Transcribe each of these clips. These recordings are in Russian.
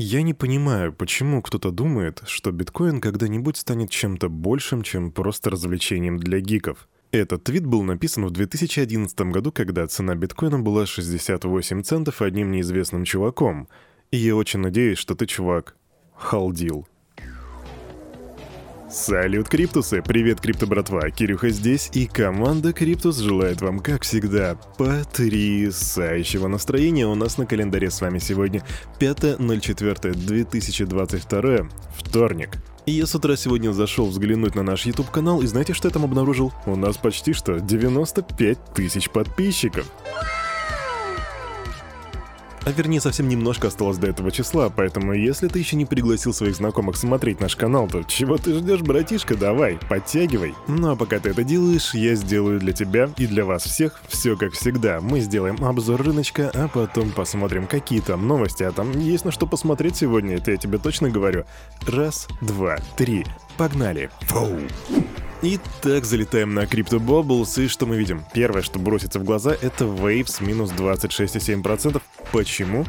Я не понимаю, почему кто-то думает, что биткоин когда-нибудь станет чем-то большим, чем просто развлечением для гиков. Этот твит был написан в 2011 году, когда цена биткоина была 68 центов одним неизвестным чуваком. И я очень надеюсь, что ты, чувак, халдил. Салют, Криптусы! Привет, Крипто братва! Кирюха здесь, и команда Криптус желает вам, как всегда, потрясающего настроения. У нас на календаре с вами сегодня 5.04.2022, вторник. Я с утра сегодня зашел взглянуть на наш YouTube канал, и знаете, что я там обнаружил? У нас почти что 95 тысяч подписчиков а вернее совсем немножко осталось до этого числа, поэтому если ты еще не пригласил своих знакомых смотреть наш канал, то чего ты ждешь, братишка, давай, подтягивай. Ну а пока ты это делаешь, я сделаю для тебя и для вас всех все как всегда. Мы сделаем обзор рыночка, а потом посмотрим, какие там новости, а там есть на что посмотреть сегодня, это я тебе точно говорю. Раз, два, три, погнали. Фоу. Итак, залетаем на Crypto Bubbles, и что мы видим? Первое, что бросится в глаза, это Waves минус 26,7%. Почему?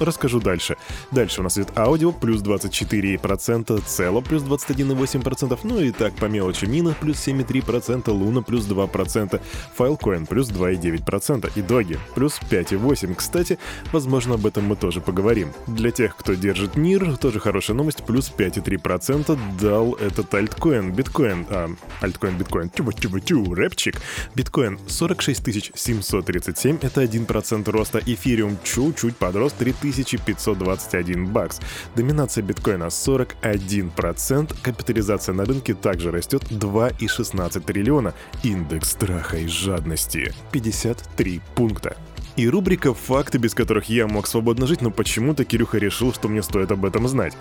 Расскажу дальше. Дальше у нас идет аудио плюс 24%, цело плюс 21,8%, ну и так по мелочи мина плюс 7,3%, луна плюс 2%, файлкоин плюс 2,9% и доги плюс 5,8%. Кстати, возможно об этом мы тоже поговорим. Для тех, кто держит НИР, тоже хорошая новость, плюс 5,3% дал этот альткоин, биткоин, а, альткоин, биткоин, тю-тю-тю, рэпчик. Биткоин 46 737, это 1% роста, эфириум чуть-чуть подрос, 3 1521 бакс. Доминация биткоина 41%, капитализация на рынке также растет 2,16 триллиона, индекс страха и жадности 53 пункта. И рубрика «Факты, без которых я мог свободно жить», но почему-то Кирюха решил, что мне стоит об этом знать.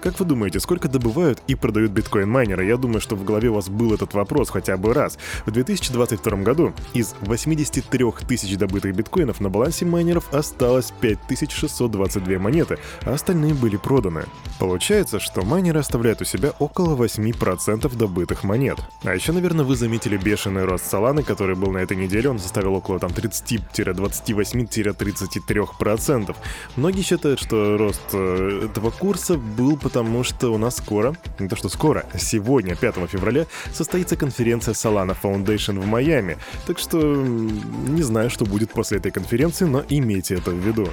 Как вы думаете, сколько добывают и продают биткоин-майнеры? Я думаю, что в голове у вас был этот вопрос хотя бы раз. В 2022 году из 83 тысяч добытых биткоинов на балансе майнеров осталось 5622 монеты, а остальные были проданы. Получается, что майнеры оставляют у себя около 8% добытых монет. А еще, наверное, вы заметили бешеный рост Соланы, который был на этой неделе, он составил около там 30-28-33%. Многие считают, что рост э, этого курса был потому что у нас скоро, не то что скоро, сегодня, 5 февраля, состоится конференция Solana Foundation в Майами. Так что не знаю, что будет после этой конференции, но имейте это в виду.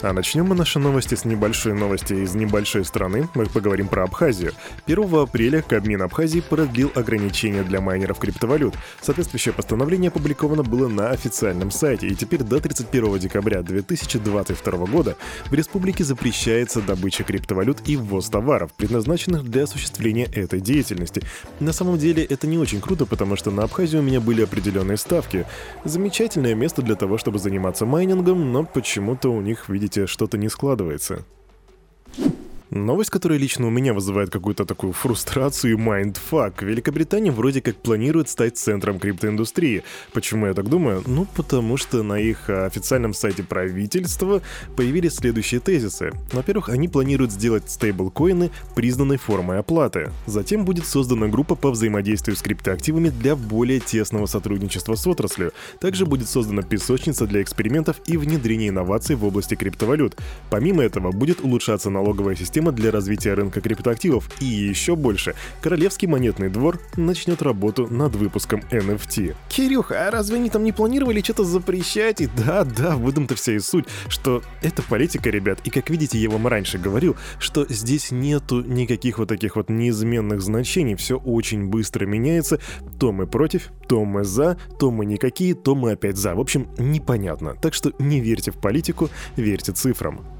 А начнем мы наши новости с небольшой новости из небольшой страны. Мы поговорим про Абхазию. 1 апреля Кабмин Абхазии продлил ограничения для майнеров криптовалют. Соответствующее постановление опубликовано было на официальном сайте, и теперь до 31 декабря 2022 года в республике запрещается добыча криптовалют и ввоз товаров, предназначенных для осуществления этой деятельности. На самом деле это не очень круто, потому что на Абхазии у меня были определенные ставки. Замечательное место для того, чтобы заниматься майнингом, но почему-то у них, видите, видите, что-то не складывается. Новость, которая лично у меня вызывает какую-то такую фрустрацию и mindfuck. Великобритания вроде как планирует стать центром криптоиндустрии. Почему я так думаю? Ну, потому что на их официальном сайте правительства появились следующие тезисы. Во-первых, они планируют сделать стейблкоины признанной формой оплаты. Затем будет создана группа по взаимодействию с криптоактивами для более тесного сотрудничества с отраслью. Также будет создана песочница для экспериментов и внедрения инноваций в области криптовалют. Помимо этого, будет улучшаться налоговая система система для развития рынка криптоактивов и еще больше. Королевский монетный двор начнет работу над выпуском NFT. Кирюха, а разве они там не планировали что-то запрещать? И да, да, в этом-то вся и суть, что это политика, ребят, и как видите, я вам раньше говорил, что здесь нету никаких вот таких вот неизменных значений, все очень быстро меняется, то мы против, то мы за, то мы никакие, то мы опять за. В общем, непонятно. Так что не верьте в политику, верьте цифрам.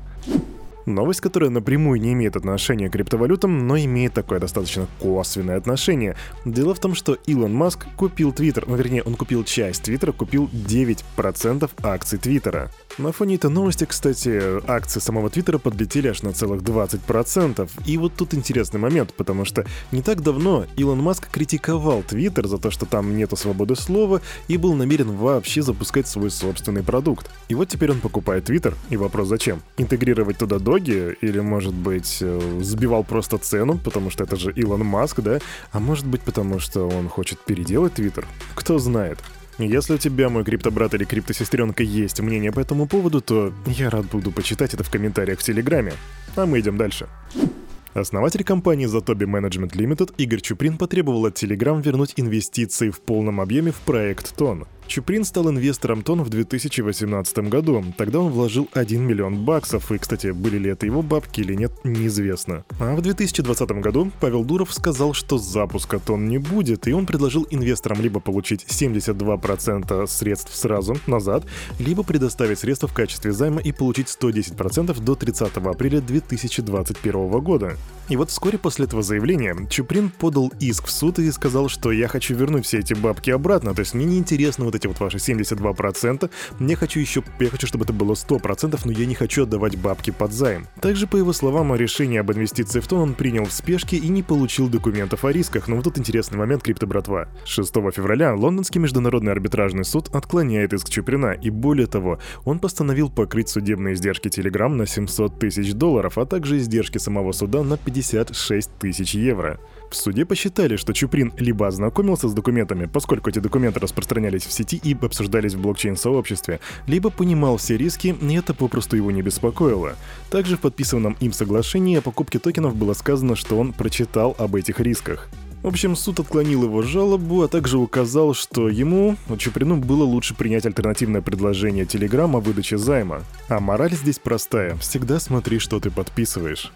Новость, которая напрямую не имеет отношения к криптовалютам, но имеет такое достаточно косвенное отношение. Дело в том, что Илон Маск купил Твиттер, ну вернее, он купил часть Твиттера, купил 9% акций Твиттера. На фоне этой новости, кстати, акции самого Твиттера подлетели аж на целых 20%. И вот тут интересный момент, потому что не так давно Илон Маск критиковал Твиттер за то, что там нету свободы слова, и был намерен вообще запускать свой собственный продукт. И вот теперь он покупает Твиттер, и вопрос зачем? Интегрировать туда доги, или может быть э, сбивал просто цену, потому что это же Илон Маск, да? А может быть потому что он хочет переделать Твиттер? Кто знает. Если у тебя, мой криптобрат или криптосестренка, есть мнение по этому поводу, то я рад буду почитать это в комментариях в Телеграме. А мы идем дальше. Основатель компании Zatobi Management Limited Игорь Чуприн потребовал от Telegram вернуть инвестиции в полном объеме в проект Тон. Чуприн стал инвестором Тон в 2018 году. Тогда он вложил 1 миллион баксов, и, кстати, были ли это его бабки или нет, неизвестно. А в 2020 году Павел Дуров сказал, что запуска Тон не будет, и он предложил инвесторам либо получить 72% средств сразу, назад, либо предоставить средства в качестве займа и получить 110% до 30 апреля 2021 года. И вот вскоре после этого заявления Чуприн подал иск в суд и сказал, что я хочу вернуть все эти бабки обратно, то есть мне не интересно вот эти вот ваши 72%, мне хочу еще, я хочу, чтобы это было 100%, но я не хочу отдавать бабки под займ. Также, по его словам, решение об инвестиции в то он принял в спешке и не получил документов о рисках, но вот тут интересный момент, крипто-братва. 6 февраля Лондонский международный арбитражный суд отклоняет иск Чуприна, и более того, он постановил покрыть судебные издержки Telegram на 700 тысяч долларов, а также издержки самого суда на 56 тысяч евро. В суде посчитали, что Чуприн либо ознакомился с документами, поскольку эти документы распространялись в сети и обсуждались в блокчейн-сообществе, либо понимал все риски, и это попросту его не беспокоило. Также в подписанном им соглашении о покупке токенов было сказано, что он прочитал об этих рисках. В общем, суд отклонил его жалобу, а также указал, что ему, Чуприну, было лучше принять альтернативное предложение Telegram о выдаче займа. А мораль здесь простая. Всегда смотри, что ты подписываешь.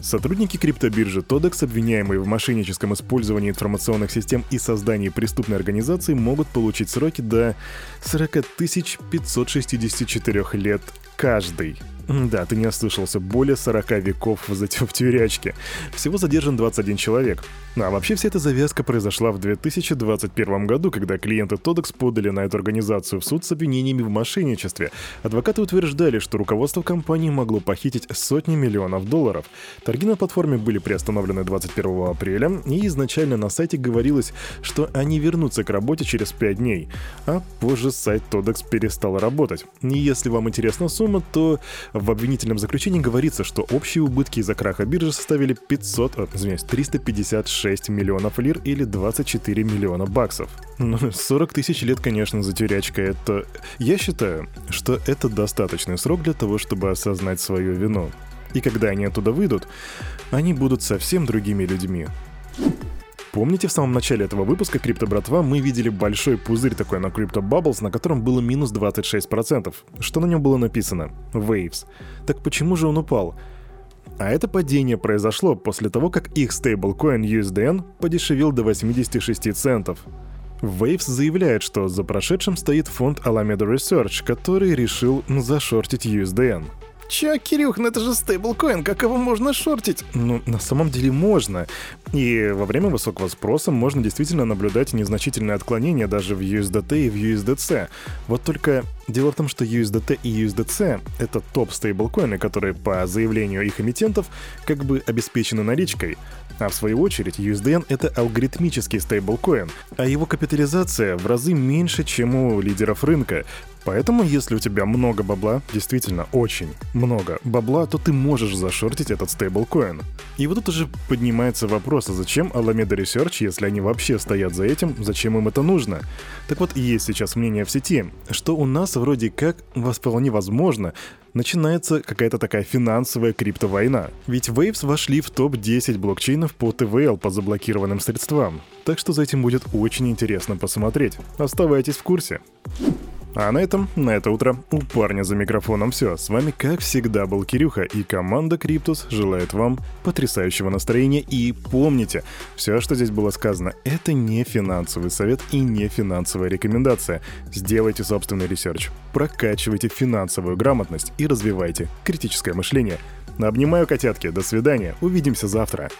Сотрудники криптобиржи Todex, обвиняемые в мошенническом использовании информационных систем и создании преступной организации, могут получить сроки до 40 564 лет каждый. Да, ты не ослышался, более 40 веков в, в тюрячке. Всего задержан 21 человек. А вообще вся эта завязка произошла в 2021 году, когда клиенты Todex подали на эту организацию в суд с обвинениями в мошенничестве. Адвокаты утверждали, что руководство компании могло похитить сотни миллионов долларов. Торги на платформе были приостановлены 21 апреля, и изначально на сайте говорилось, что они вернутся к работе через 5 дней. А позже сайт Todex перестал работать. И если вам интересна сумма, то в обвинительном заключении говорится, что общие убытки из-за краха биржи составили 500, э, извиняюсь, 356 миллионов лир или 24 миллиона баксов. Ну, 40 тысяч лет, конечно, за тюрячкой. Это... Я считаю, что это достаточный срок для того, чтобы осознать свою вину. И когда они оттуда выйдут, они будут совсем другими людьми. Помните, в самом начале этого выпуска Крипто Братва мы видели большой пузырь такой на Crypto Bubbles, на котором было минус 26%. Что на нем было написано? Waves. Так почему же он упал? А это падение произошло после того, как их стейблкоин USDN подешевел до 86 центов. Waves заявляет, что за прошедшим стоит фонд Alameda Research, который решил зашортить USDN. Чё, Кирюх, ну это же стейблкоин, как его можно шортить? Ну, на самом деле можно. И во время высокого спроса можно действительно наблюдать незначительные отклонения даже в USDT и в USDC. Вот только дело в том, что USDT и USDC — это топ стейблкоины, которые по заявлению их эмитентов как бы обеспечены наличкой. А в свою очередь USDN — это алгоритмический стейблкоин, а его капитализация в разы меньше, чем у лидеров рынка. Поэтому, если у тебя много бабла, действительно очень много бабла, то ты можешь зашортить этот стейблкоин. И вот тут уже поднимается вопрос, а зачем Alameda Research, если они вообще стоят за этим, зачем им это нужно? Так вот, есть сейчас мнение в сети, что у нас вроде как вполне возможно начинается какая-то такая финансовая криптовойна. Ведь Waves вошли в топ-10 блокчейнов по ТВЛ по заблокированным средствам. Так что за этим будет очень интересно посмотреть. Оставайтесь в курсе. А на этом, на это утро, у парня за микрофоном все. С вами, как всегда, был Кирюха, и команда Криптус желает вам потрясающего настроения. И помните, все, что здесь было сказано, это не финансовый совет и не финансовая рекомендация. Сделайте собственный ресерч, прокачивайте финансовую грамотность и развивайте критическое мышление. Обнимаю котятки, до свидания, увидимся завтра.